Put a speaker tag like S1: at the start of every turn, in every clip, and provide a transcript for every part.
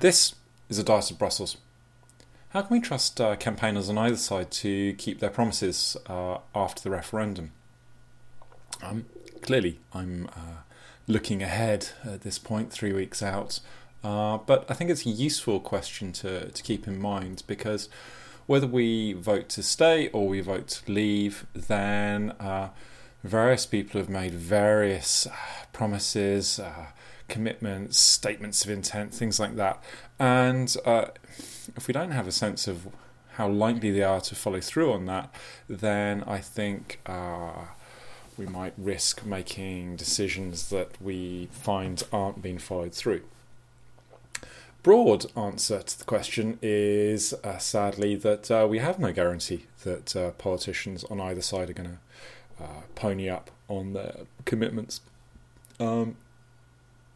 S1: This is a Diet of Brussels. How can we trust uh, campaigners on either side to keep their promises uh, after the referendum? Um, clearly, I'm uh, looking ahead at this point, three weeks out, uh, but I think it's a useful question to, to keep in mind because whether we vote to stay or we vote to leave, then uh, various people have made various uh, promises commitments, statements of intent, things like that. And uh, if we don't have a sense of how likely they are to follow through on that, then I think uh, we might risk making decisions that we find aren't being followed through. Broad answer to the question is uh, sadly that uh, we have no guarantee that uh, politicians on either side are going to uh, pony up on their commitments. Um,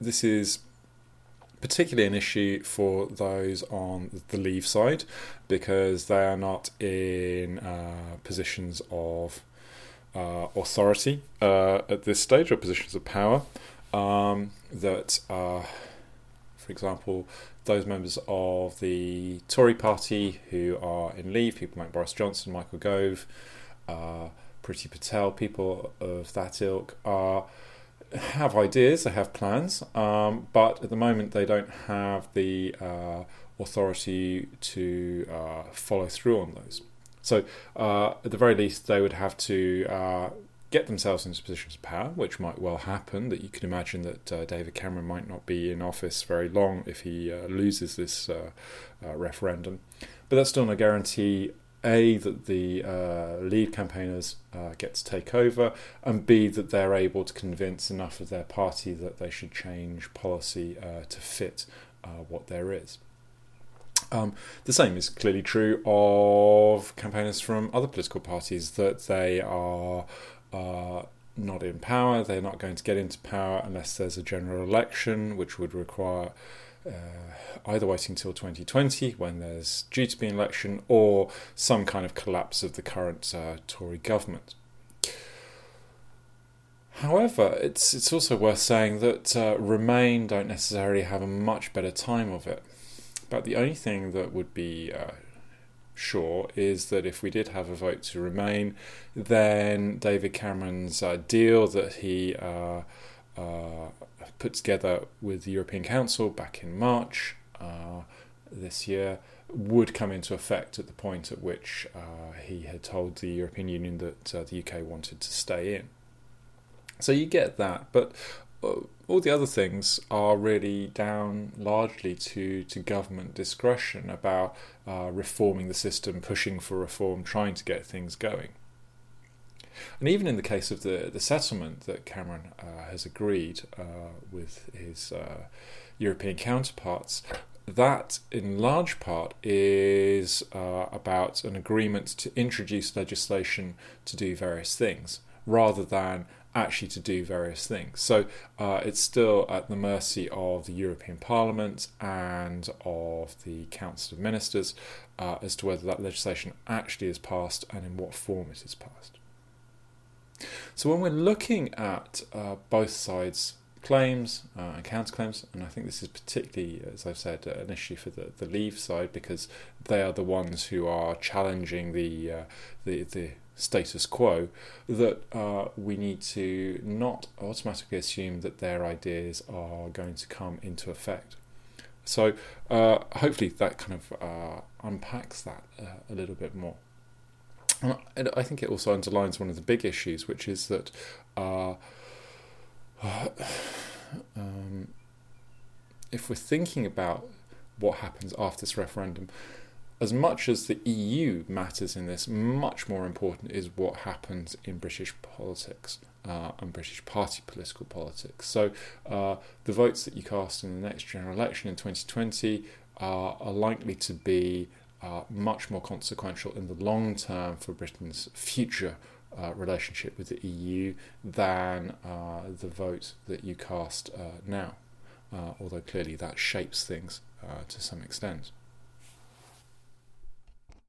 S1: this is particularly an issue for those on the leave side because they are not in uh, positions of uh, authority uh, at this stage or positions of power. Um, that, for example, those members of the Tory party who are in leave, people like Boris Johnson, Michael Gove, uh, Priti Patel, people of that ilk, are have ideas, they have plans, um, but at the moment they don't have the uh, authority to uh, follow through on those. So, uh, at the very least, they would have to uh, get themselves into positions of power, which might well happen. That you can imagine that uh, David Cameron might not be in office very long if he uh, loses this referendum. But that's still no guarantee a that the uh, lead campaigners uh, get to take over, and B that they're able to convince enough of their party that they should change policy uh, to fit uh, what there is. Um, the same is clearly true of campaigners from other political parties that they are uh, not in power. They're not going to get into power unless there's a general election, which would require uh, either waiting until 2020 when there's due to be an election or some kind of collapse of the current uh, Tory government. However, it's it's also worth saying that uh, Remain don't necessarily have a much better time of it. But the only thing that would be uh, sure is that if we did have a vote to Remain, then David Cameron's uh, deal that he uh, uh, put together with the European Council back in March uh, this year would come into effect at the point at which uh, he had told the European Union that uh, the UK wanted to stay in. So you get that, but uh, all the other things are really down largely to, to government discretion about uh, reforming the system, pushing for reform, trying to get things going. And even in the case of the, the settlement that Cameron uh, has agreed uh, with his uh, European counterparts, that in large part is uh, about an agreement to introduce legislation to do various things rather than actually to do various things. So uh, it's still at the mercy of the European Parliament and of the Council of Ministers uh, as to whether that legislation actually is passed and in what form it is passed. So when we're looking at uh, both sides' claims uh, and counterclaims, and I think this is particularly, as I've said, uh, an issue for the, the Leave side because they are the ones who are challenging the uh, the, the status quo. That uh, we need to not automatically assume that their ideas are going to come into effect. So uh, hopefully that kind of unpacks that a little bit more. And I think it also underlines one of the big issues, which is that uh, um, if we're thinking about what happens after this referendum, as much as the EU matters in this, much more important is what happens in British politics uh, and British party political politics. So, uh, the votes that you cast in the next general election in 2020 are likely to be are much more consequential in the long term for Britain's future uh, relationship with the EU than uh, the vote that you cast uh, now, uh, although clearly that shapes things uh, to some extent.